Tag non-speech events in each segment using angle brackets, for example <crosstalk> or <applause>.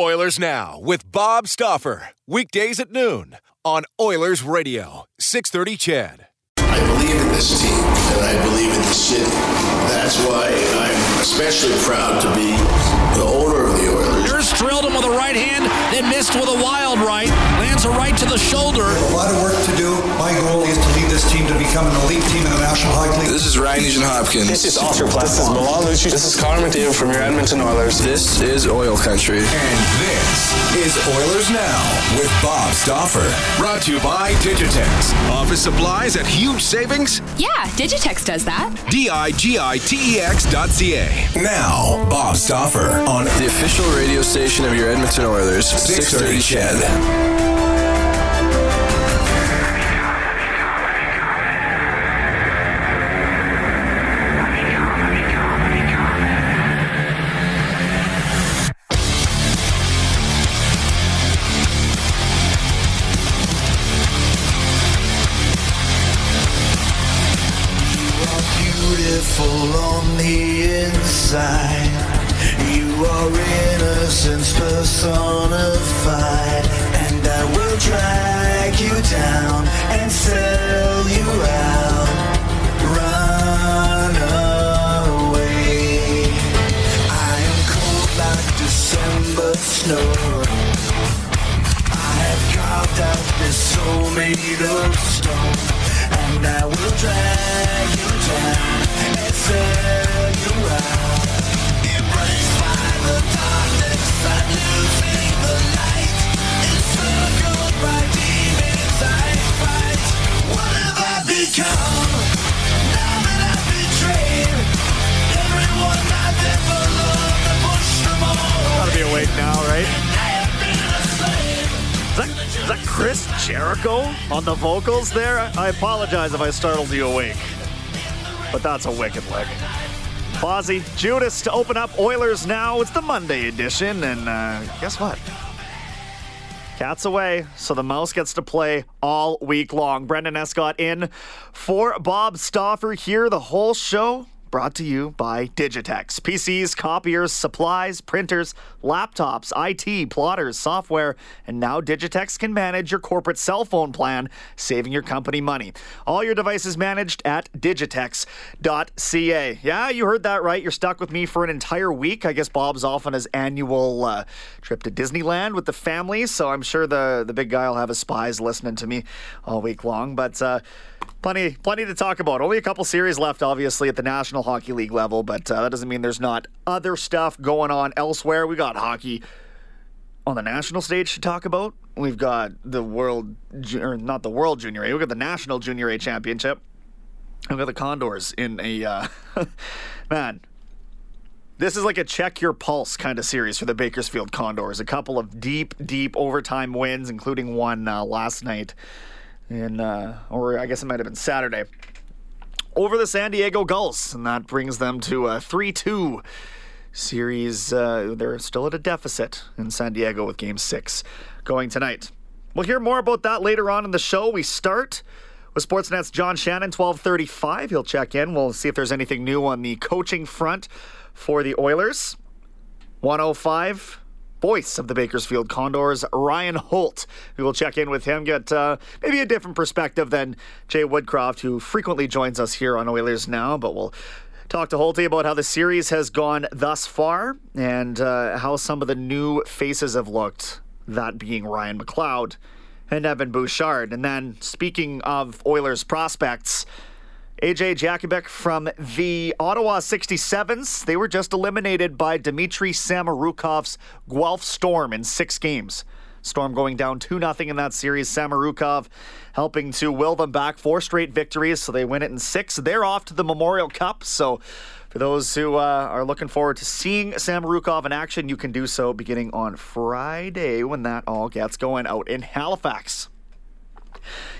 Oilers Now with Bob Stauffer. Weekdays at noon on Oilers Radio, 630 CHED. I believe in this team and I believe in the city. That's why I'm especially proud to be the owner of the Oilers. Nurse drilled him with a right hand, then missed with a wild right. Lands a right to the shoulder. A lot of work to do. My goal is to lead this team to become an elite team in the National Hockey League. This is Ryan Nugent Hopkins. This is Oscar This is Milan Lucic. This is Connor McDavid from your Edmonton Oilers. This is Oil Country. And this is Oilers Now with Bob Stauffer. Brought to you by Digitex. Office supplies at huge savings? Yeah, Digitex does that. D-I-G-I-T-E-X dot C-A. Now, Bob Stauffer on the official radio station of your Edmonton Oilers, 630 CHED. Soul made of stone, and I will drag you down and sell you out. Embraced by the darkness, I'm losing the light. Encircled by demons, I fight. What have I become? Now that I've betrayed everyone I've ever loved, I them all. Gotta be awake now, right? That, is that Chris Jericho on the vocals there? I, apologize if I startled you awake, but that's a wicked lick. Fozzy, Judas to open up Oilers now. It's the Monday edition, and uh, guess what? Cat's away, so the mouse gets to play all week long. Brendan Escott in for Bob Stauffer here. The whole show brought to you by Digitex. PCs, copiers, supplies, printers, laptops, IT, plotters, software, and now Digitex can manage your corporate cell phone plan, saving your company money. All your devices managed at digitex.ca. Yeah, you heard that right. You're stuck with me for an entire week. I guess Bob's off on his annual uh, trip to Disneyland with the family, so I'm sure the, the big guy will have his spies listening to me all week long. But uh, plenty plenty to talk about. Only a couple series left, obviously, at the National Hockey League level, but uh, that doesn't mean there's not other stuff going on elsewhere. We got hockey on the national stage to talk about. We've got the world, or not the World Junior A. We've got the National Junior A Championship. We've got the Condors in a uh, <laughs> man. This is like a check your pulse kind of series for the Bakersfield Condors. A couple of deep, deep overtime wins, including one uh, last night in, uh, or I guess it might have been Saturday, over the San Diego Gulls, and that brings them to a 3 2 series. Uh, they're still at a deficit in San Diego with game six going tonight. We'll hear more about that later on in the show. We start with Sportsnet's John Shannon, 1235. He'll check in. We'll see if there's anything new on the coaching front for the Oilers. 105 voice of the Bakersfield Condors, Ryan Holt. We will check in with him, get uh, maybe a different perspective than Jay Woodcroft, who frequently joins us here on Oilers Now, but we'll talk to Holty about how the series has gone thus far and uh, how some of the new faces have looked, that being Ryan McLeod and Evan Bouchard. And then, speaking of Oilers prospects, AJ Jakubek from the Ottawa 67s. They were just eliminated by Dmitry Samorukov's Guelph Storm in six games. Storm going down 2 0 in that series. Samorukov helping to will them back four straight victories, so they win it in six. They're off to the Memorial Cup, so for those who uh, are looking forward to seeing Samorukov in action, you can do so beginning on Friday when that all gets going out in Halifax.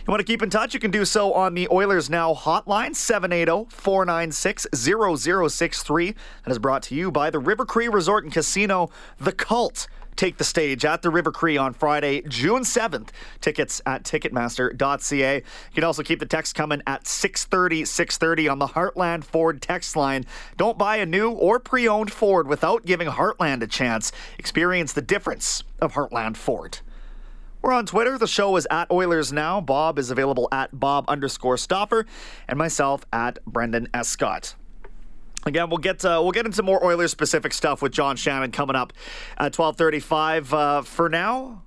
You want to keep in touch? You can do so on the Oilers Now hotline, 780 496 0063. That is brought to you by the River Cree Resort and Casino, The Cult. Take the stage at the River Cree on Friday, June 7th. Tickets at Ticketmaster.ca. You can also keep the text coming at 630 630 on the Heartland Ford text line. Don't buy a new or pre owned Ford without giving Heartland a chance. Experience the difference of Heartland Ford. We're on Twitter. The show is at Oilers Now. Bob is available at Bob underscore Stauffer, and myself at Brendan S. Scott. Again, we'll get uh, we'll get into more Oilers specific stuff with John Shannon coming up at twelve thirty five. Uh, for now,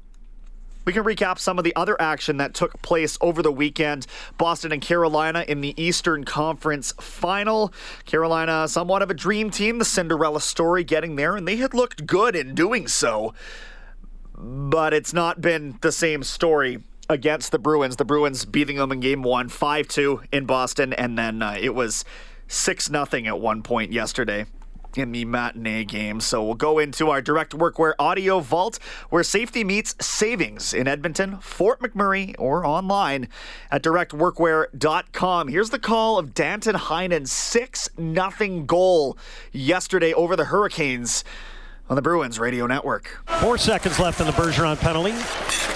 we can recap some of the other action that took place over the weekend. Boston and Carolina in the Eastern Conference final. Carolina, somewhat of a dream team, the Cinderella story getting there, and they had looked good in doing so. But it's not been the same story against the Bruins. The Bruins beating them in game one, 5 2 in Boston, and then uh, it was 6 0 at one point yesterday in the matinee game. So we'll go into our direct workwear audio vault where safety meets savings in Edmonton, Fort McMurray, or online at directworkwear.com. Here's the call of Danton Heinen's 6 0 goal yesterday over the Hurricanes on the Bruins Radio Network. Four seconds left in the Bergeron penalty.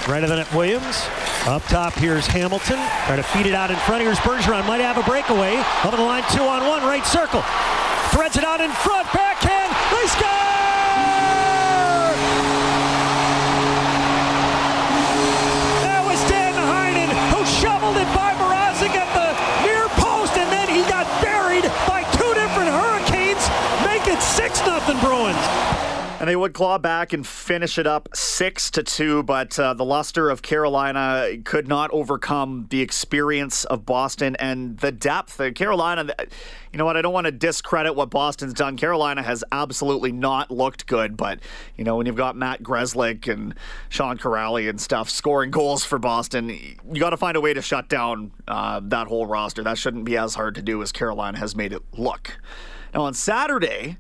Right of the net, Williams. Up top, here's Hamilton. Trying to feed it out in front. Here's Bergeron. Might have a breakaway. Over the line, two on one, right circle. Threads it out in front. And they would claw back and finish it up six to two, but uh, the luster of Carolina could not overcome the experience of Boston and the depth. of Carolina, you know what? I don't want to discredit what Boston's done. Carolina has absolutely not looked good, but you know when you've got Matt Grzelcyk and Sean Kuraly and stuff scoring goals for Boston, you got to find a way to shut down uh, that whole roster. That shouldn't be as hard to do as Carolina has made it look. Now on Saturday.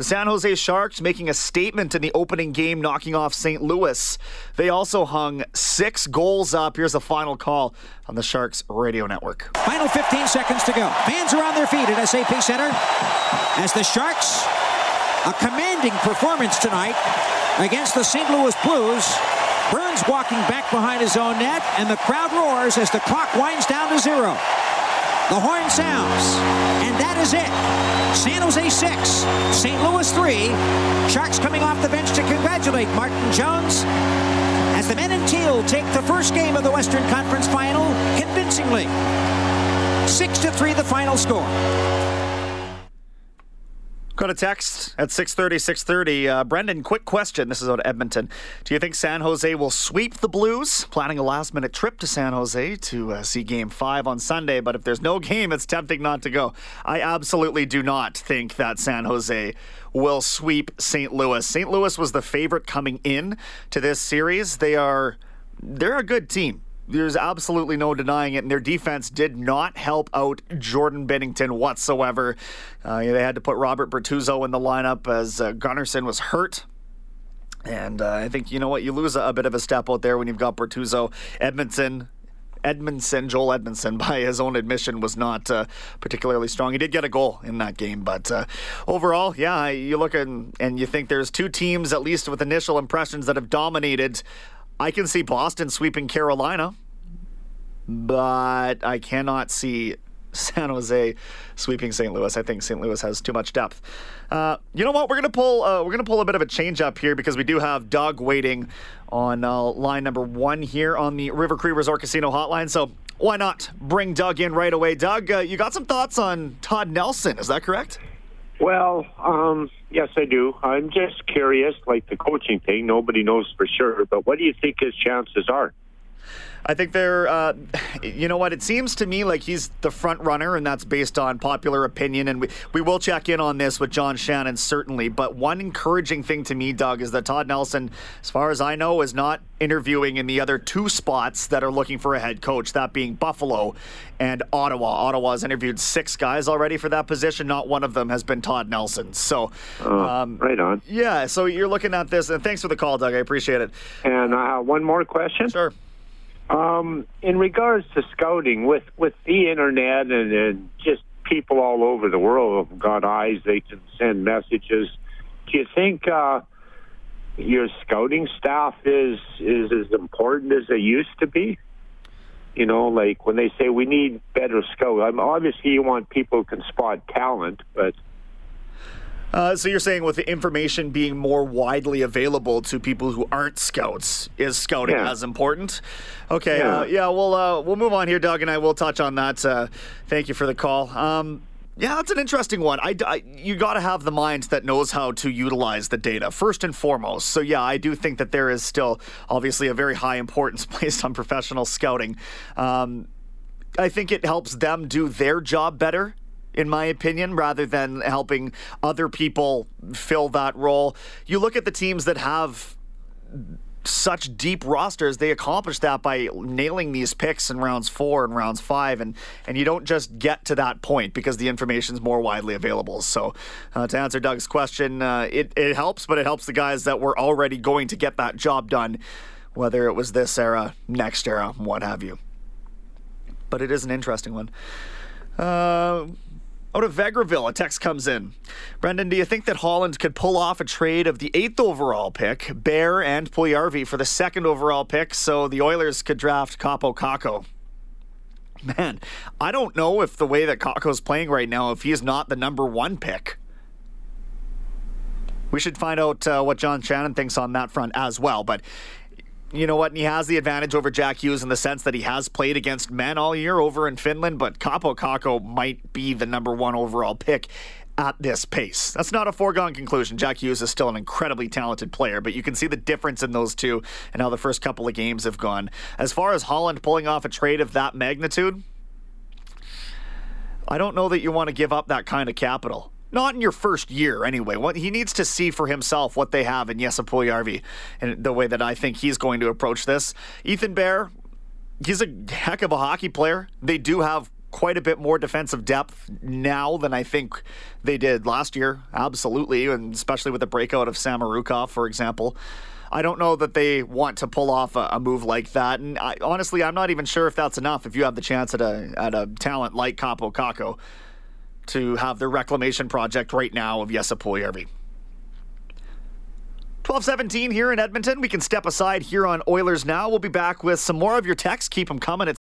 The San Jose Sharks making a statement in the opening game, knocking off St. Louis. They also hung six goals up. Here's the final call on the Sharks radio network. Final 15 seconds to go. Fans are on their feet at SAP Center as the Sharks, a commanding performance tonight against the St. Louis Blues. Burns walking back behind his own net, and the crowd roars as the clock winds down to zero. The horn sounds, and that is it. San Jose 6, St. Louis 3. Sharks coming off the bench to congratulate Martin Jones as the men in teal take the first game of the Western Conference final convincingly. 6 to 3 the final score. Go to text at 630, 630. Uh, Brendan, quick question. This is out of Edmonton. Do you think San Jose will sweep the Blues? Planning a last minute trip to San Jose to uh, see game five on Sunday, but if there's no game, it's tempting not to go. I absolutely do not think that San Jose will sweep St. Louis. St. Louis was the favorite coming in to this series. They are they're a good team. There's absolutely no denying it. And their defense did not help out Jordan Binnington whatsoever. Uh, they had to put Robert Bortuzzo in the lineup as uh, Gunnarsson was hurt. And uh, I think, you know what, you lose a, a, bit of a step out there when you've got Bortuzzo, Edmundson. Edmundson, Joel Edmundson, <laughs> by his own admission, was not uh, particularly strong. He did get a goal in that game, but uh, overall, yeah, you look at and you think there's two teams, at least with initial impressions, that have dominated I can see Boston sweeping Carolina, but I cannot see San Jose sweeping St. Louis. I think St. Louis has too much depth. Uh, you know what? We're gonna pull. Uh, we're gonna pull a bit of a change up here because we do have Doug waiting on uh, line number one here on the River Cree Resort Casino hotline. So why not bring Doug in right away? Doug, uh, you got some thoughts on Todd Nelson? Is that correct? Well, um, yes, I do. I'm just curious, like the coaching thing. Nobody knows for sure, but what do you think his chances are? I think they're, uh, you know what? It seems to me like he's the front runner, and that's based on popular opinion. And we, we will check in on this with John Shannon, certainly. But one encouraging thing to me, Doug, is that Todd Nelson, as far as I know, is not interviewing in the other two spots that are looking for a head coach, that being Buffalo and Ottawa. Ottawa has interviewed six guys already for that position. Not one of them has been Todd Nelson. So, um, right on. Yeah, so you're looking at this, and thanks for the call, Doug. I appreciate it. And uh, one more question. Sure. Um, in regards to scouting, with with the internet and, and just people all over the world have got eyes, they can send messages. Do you think uh, your scouting staff is is as important as they used to be? You know, like when they say we need better scouts. I mean, obviously, you want people who can spot talent, but uh, so you're saying with the information being more widely available to people who aren't scouts, is scouting Yeah. as important? Okay, yeah, uh, yeah we'll uh, we'll move on here, Doug, and I will touch on that. Uh, thank you for the call. Um, yeah, that's an interesting one. I, I- you got to have the mind that knows how to utilize the data first and foremost. So yeah, I do think that there is still obviously a very high importance <laughs> placed on professional scouting. Um, I think it helps them do their job better, in my opinion, rather than helping other people fill that role. You look at the teams that have such deep rosters, they accomplish that by nailing these picks in rounds four and rounds five, and and you don't just get to that point because the information is more widely available. So, uh, to answer Doug's question, uh, it it helps, but it helps the guys that were already going to get that job done, whether it was this era, next era, what have you. But it is an interesting one. Uh, out of Vegreville, a text comes in. Brendan, do you think that Holland could pull off a trade of the eighth overall pick, Bear and Puljujarvi, for the second overall pick so the Oilers could draft Kaapo Kakko? Man, I don't know if the way that Kakko's playing right now, if he's not the number one pick. We should find out uh, what John Shannon thinks on that front as well. But you know what? And he has the advantage over Jack Hughes in the sense that he has played against men all year over in Finland, but Kaapo Kakko might be the number one overall pick at this pace. That's not a foregone conclusion. Jack Hughes is still an incredibly talented player, but you can see the difference in those two and how the first couple of games have gone. As far as Holland pulling off a trade of that magnitude, I don't know that you want to give up that kind of capital. Not in your first year, anyway. What he needs to see for himself what they have in Jesse and the way that I think he's going to approach this. Ethan Bear, he's a heck of a hockey player. They do have quite a bit more defensive depth now than I think they did last year. Absolutely, and especially with the breakout of Samorukov, for example. I don't know that they want to pull off a, a move like that, and I, honestly, I'm not even sure if that's enough. If you have the chance at a at a talent like Kaapo Kakko to have the reclamation project right now of Puljujarvi. 1217 here in Edmonton. We can step aside here on Oilers Now. We'll be back with some more of your texts. Keep them coming. It's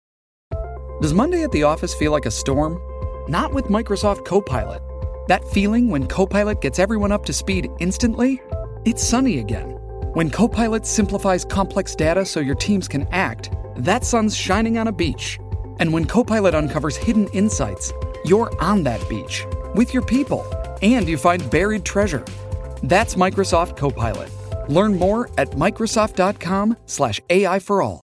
Does Monday at the office feel like a storm? Not with Microsoft Copilot. That feeling when Copilot gets everyone up to speed instantly? It's sunny again. When Copilot simplifies complex data so your teams can act, that sun's shining on a beach. And when Copilot uncovers hidden insights, you're on that beach with your people and you find buried treasure. That's Microsoft Copilot. Learn more at Microsoft.com/slash AI for all.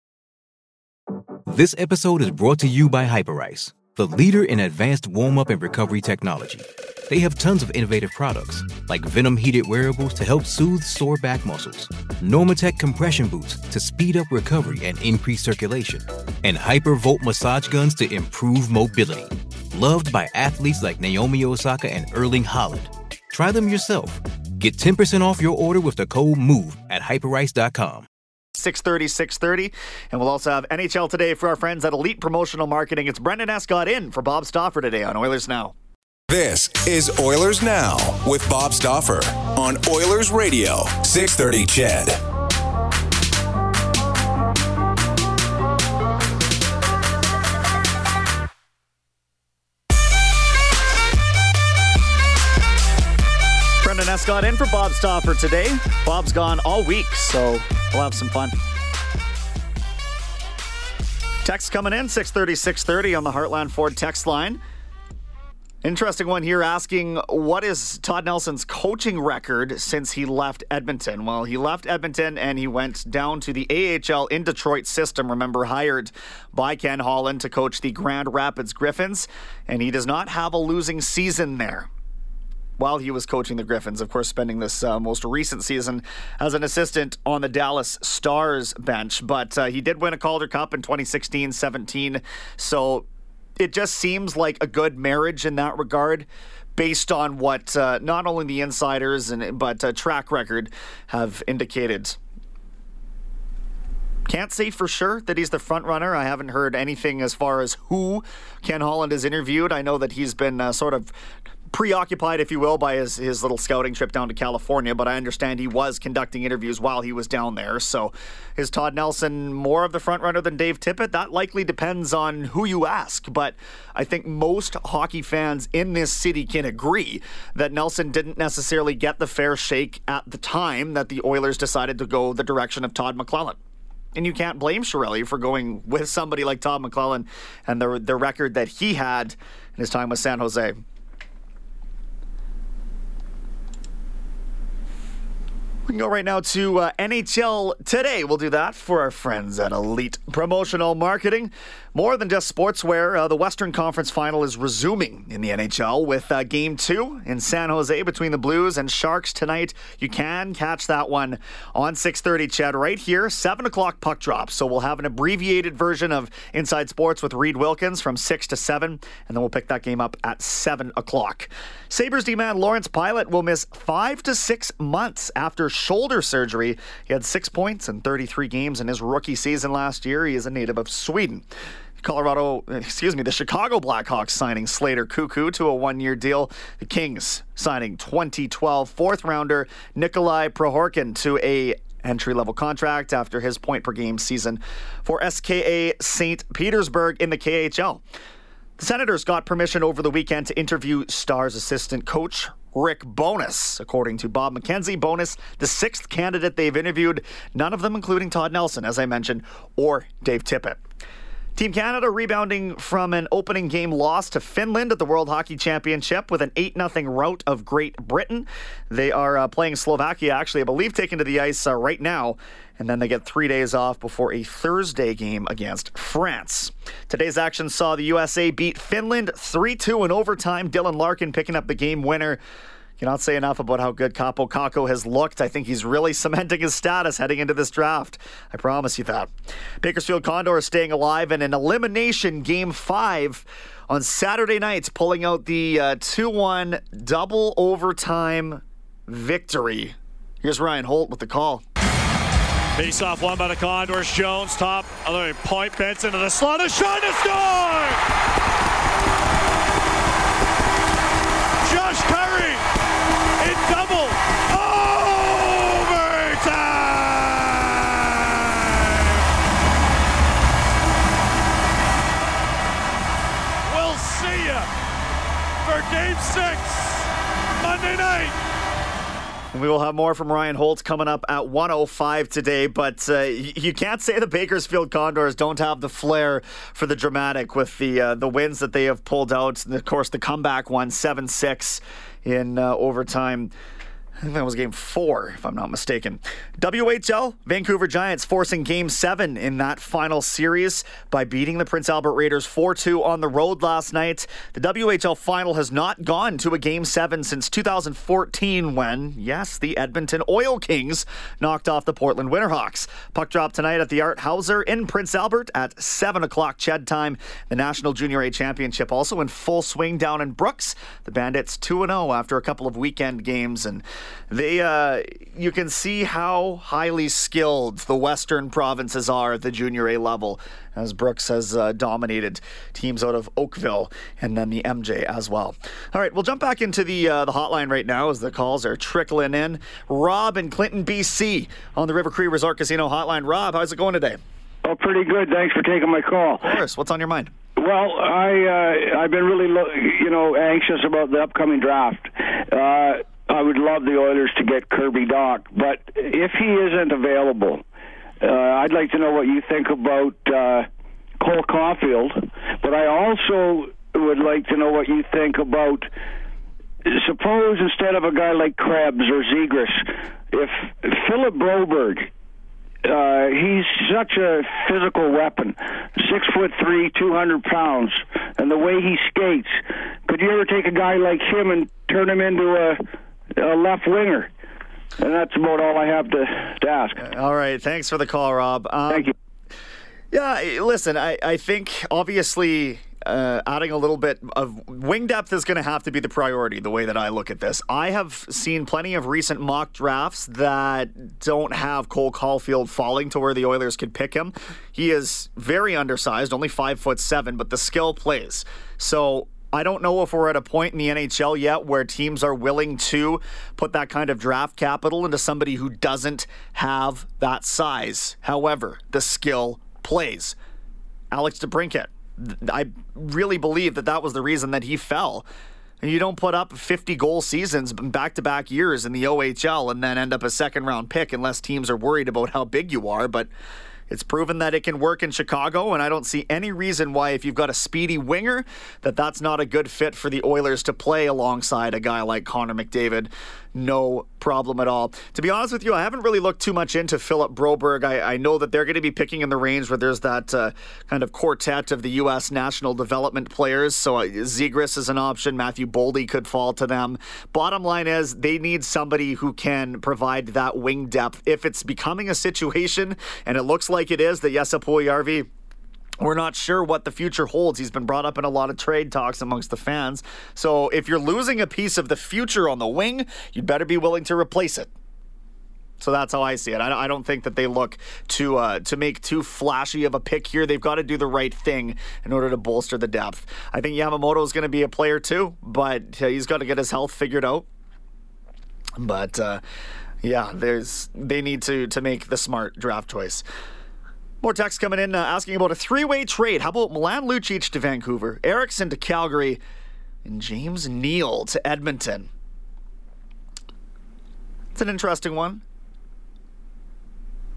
This episode is brought to you by Hyperice, the leader in advanced warm up and recovery technology. They have tons of innovative products, like Venom heated wearables to help soothe sore back muscles, Normatec compression boots to speed up recovery and increase circulation, and Hypervolt massage guns to improve mobility. Loved by athletes like Naomi Osaka and Erling Haaland. Try them yourself. Get 10% off your order with the code MOVE at hyperice.com. 630, 630. And we'll also have NHL today for our friends at Elite Promotional Marketing. It's Brendan Escott in for Bob Stauffer today on Oilers Now. This is Oilers Now with Bob Stauffer on Oilers Radio, 630 CHED. Brendan in for Bob Stauffer today. Bob's gone all week, so we'll have some fun. Text coming in 630 630 on the Heartland Ford text line. Interesting one here asking what is Todd Nelson's coaching record since he left Edmonton? Well, he left Edmonton and he went down to the AHL in Detroit system. Remember, hired by Ken Holland to coach the Grand Rapids Griffins, and he does not have a losing season there. While he was coaching the Griffins, of course, spending this uh, most recent season as an assistant on the Dallas Stars bench. But uh, he did win a Calder Cup in 2016 17. So it just seems like a good marriage in that regard based on what uh, not only the insiders and but uh, track record have indicated can't say for sure that he's the front runner. I haven't heard anything as far as who Ken Holland has interviewed. I know that he's been uh, sort of preoccupied, if you will, by his, his little scouting trip down to California, but I understand he was conducting interviews while he was down there. So is Todd Nelson more of the front runner than Dave Tippett? That likely depends on who you ask, but I think most hockey fans in this city can agree that Nelson didn't necessarily get the fair shake at the time that the Oilers decided to go the direction of Todd McLellan. And you can't blame Chiarelli for going with somebody like Todd McLellan and the, the record that he had in his time with San Jose. We can go right now to uh, NHL Today. We'll do that for our friends at Elite Promotional Marketing. More than just sportswear, uh, the Western Conference Final is resuming in the NHL with uh, Game 2 in San Jose between the Blues and Sharks tonight. You can catch that one on 6.30, CHED, right here, 7 o'clock puck drop. So we'll have an abbreviated version of Inside Sports with Reid Wilkins from 6 to 7, and then we'll pick that game up at 7 o'clock. Sabres D-man Lawrence Pilut will miss 5 to 6 months after shoulder surgery. He had 6 points in 33 games in his rookie season last year. He is a native of Sweden. Colorado, <laughs> excuse me, the Chicago Blackhawks signing Slater Koekkoek to a one year deal. The Kings signing 2012 fourth rounder Nikolai Prohorkin to a entry level contract after his point per game season for SKA St. Petersburg in the KHL. The Senators got permission over the weekend to interview Stars assistant coach Rick Bowness. According to Bob McKenzie, Bowness, the sixth candidate they've interviewed, none of them including Todd Nelson, as I mentioned, or Dave Tippett. Team Canada rebounding from an opening game loss to Finland at the World Hockey Championship with an 8 0 rout of Great Britain. They are uh, playing Slovakia, actually, I believe, taken to the ice uh, right now. And then they get three days off before a Thursday game against France. Today's action saw the USA beat Finland 3 2 in overtime. Dylan Larkin picking up the game winner. Cannot say enough about how good Kaapo Kakko has looked. I think he's really <laughs> cementing his status heading into this draft. I promise you that. Bakersfield Condor is staying alive in an elimination game five on Saturday nights, pulling out the 2 uh, 1 double overtime victory. Here's Ryan Holt with the call. Face off one by the Condors. Jones, top, other point, Benson to the slot, a shot to score! Josh double overtime. We'll see you for Game Six Monday night. We will have more from Ryan Holtz coming up at 105 today, but uh, you can't say the Bakersfield Condors don't have the flair for the dramatic with the uh, the wins that they have pulled out. And of course, the comeback one, 7 6 in uh, overtime. I think that was game four, if I'm not mistaken. WHL, Vancouver Giants forcing game seven in that final series by beating the Prince Albert Raiders 4 2 on the road last night. The WHL final has not gone to a game seven since 2014 when, yes, the Edmonton Oil Kings knocked off the Portland Winterhawks. Puck drop tonight at the Art Hauser in Prince Albert at 7 o'clock Ched time. The National Junior A Championship also in full swing down in Brooks. The Bandits 2 0 after a couple of weekend games and they uh, you can see how highly skilled the Western provinces are at the junior A level, as Brooks has uh, dominated teams out of Oakville and then the MJ as well. All right, we'll jump back into the uh, the hotline right now as the calls are trickling in. Rob in Clinton, BC, on the River Cree Resort Casino hotline. Rob, how's it going today? Oh, pretty good. Thanks for taking my call. Of course. What's on your mind? Well, I uh, I've been really lo- you know anxious about the upcoming draft. Uh, I would love the Oilers to get Kirby Dach, but if he isn't available, uh, I'd like to know what you think about uh, Cole Caufield. But I also would like to know what you think about. Suppose instead of a guy like Krebs or Zegras, if Philip Broberg uh, he's such a physical weapon. Six foot three, two hundred pounds, and the way he skates. Could you ever take a guy like him and turn him into a, a left winger? And that's about all I have to, to ask. All right. Thanks for the call, Rob. Um, Thank you. Yeah, listen, I, I think obviously uh, adding a little bit of wing depth is going to have to be the priority, the way that I look at this. I have seen plenty of recent mock drafts that don't have Cole Caufield falling to where the Oilers could pick him. He is very undersized, only five foot seven, but the skill plays. So I don't know if we're at a point in the NHL yet where teams are willing to put that kind of draft capital into somebody who doesn't have that size. However, the skill plays. Alex DeBrincat, I really believe that that was the reason that he fell. You don't put up 50 goal seasons back to back years in the OHL and then end up a second round pick unless teams are worried about how big you are. But it's proven that it can work in Chicago, and I don't see any reason why, if you've got a speedy winger, that that's not a good fit for the Oilers to play alongside a guy like Connor McDavid. No problem at all. To be honest with you, I haven't really looked too much into Philip Broberg. I, I know that they're going to be picking in the range where there's that uh, kind of quartet of the U.S. national development players. So uh, Zegras is an option. Matthew Boldy could fall to them. Bottom line is they need somebody who can provide that wing depth. If it's becoming a situation, and it looks like it is, that Jesse Puljujarvi we're not sure what the future holds. He's been brought up in a lot of trade talks amongst the fans. So if you're losing a piece of the future on the wing, you'd better be willing to replace it. So that's how I see it. I, don't think that they look to uh, to make too flashy of a pick here. They've got to do the right thing in order to bolster the depth. I think Yamamoto is going to be a player too, but uh, he's got to get his health figured out. But uh, yeah, there's they need to to make the smart draft choice. More text coming in uh, asking about a three way trade. How about Milan Lucic to Vancouver, Eriksson to Calgary, and James Neal to Edmonton? It's an interesting one.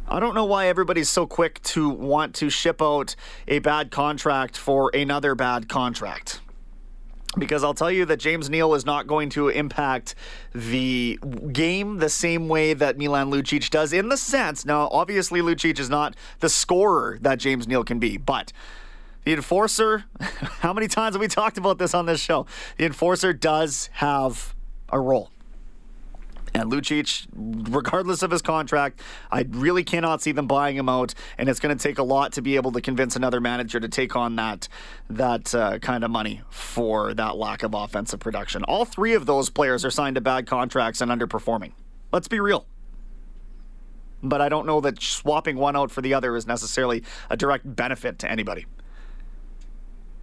I don't know why everybody's so quick to want to ship out a bad contract for another bad contract because I'll tell you that James Neal is not going to impact the game the same way that Milan Lucic does in the sense. Now, obviously, Lucic is not the scorer that James Neal can be, but the enforcer, <laughs> how many times have we talked about this on this show? The enforcer does have a role. And Lucic, regardless of his contract, I really cannot see them buying him out, and it's going to take a lot to be able to convince another manager to take on that that uh, kind of money for that lack of offensive production. All three of those players are signed to bad contracts and underperforming. Let's be real. But I don't know that swapping one out for the other is necessarily a direct benefit to anybody.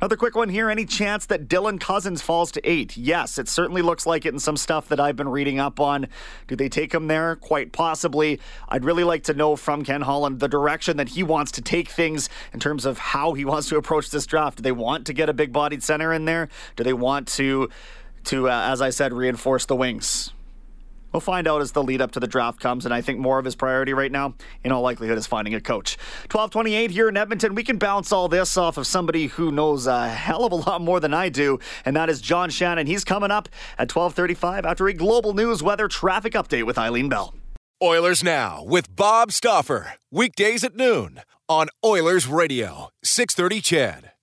Another quick one here. Any chance that Dylan Cozens falls to eight? Yes, it certainly looks like it in some stuff that I've been reading up on. Do they take him there? Quite possibly. I'd really like to know from Ken Holland the direction that he wants to take things in terms of how he wants to approach this draft. Do they want to get a big bodied center in there? Do they want to, to uh, as I said, reinforce the wings? We'll find out as the lead up to the draft comes, and I think more of his priority right now, in all likelihood, is finding a coach. 1228 here in Edmonton. We can bounce all this off of somebody who knows a hell of a lot more than I do, and that is John Shannon. He's coming up at 1235 after a global news weather traffic update with Eileen Bell. Oilers Now with Bob Stauffer. Weekdays at noon on Oilers Radio, 630 CHED.